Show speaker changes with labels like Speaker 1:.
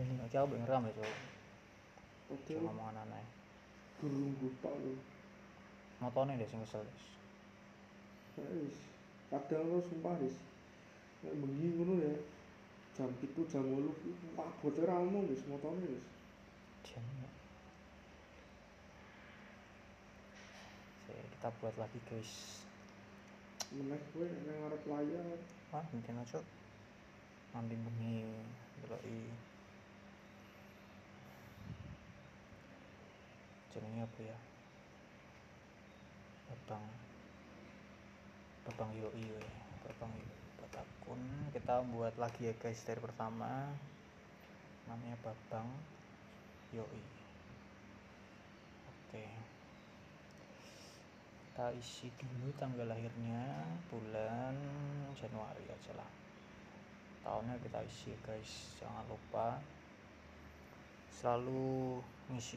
Speaker 1: ini aku pengen ram ya cowok
Speaker 2: gurung gutok lho.
Speaker 1: motornya deh sing kesel Des.
Speaker 2: Ya wis. Kadang lo sumpah wis. Nek bengi ngono ya. Jam 7 jam 8 wah bote ra omong wis motone wis.
Speaker 1: Jam. Oke, kita buat lagi guys
Speaker 2: Meneh kowe nek nang ngarep layar
Speaker 1: wah nanti cok nanti bengi jenenge apa ya? Babang babang yoi we. babang yoi buat akun. Kita buat lagi ya guys dari pertama. Namanya babang yoi. Oke. Kita isi dulu tanggal lahirnya bulan Januari aja lah. Tahunnya kita isi ya guys. Jangan lupa selalu ngisi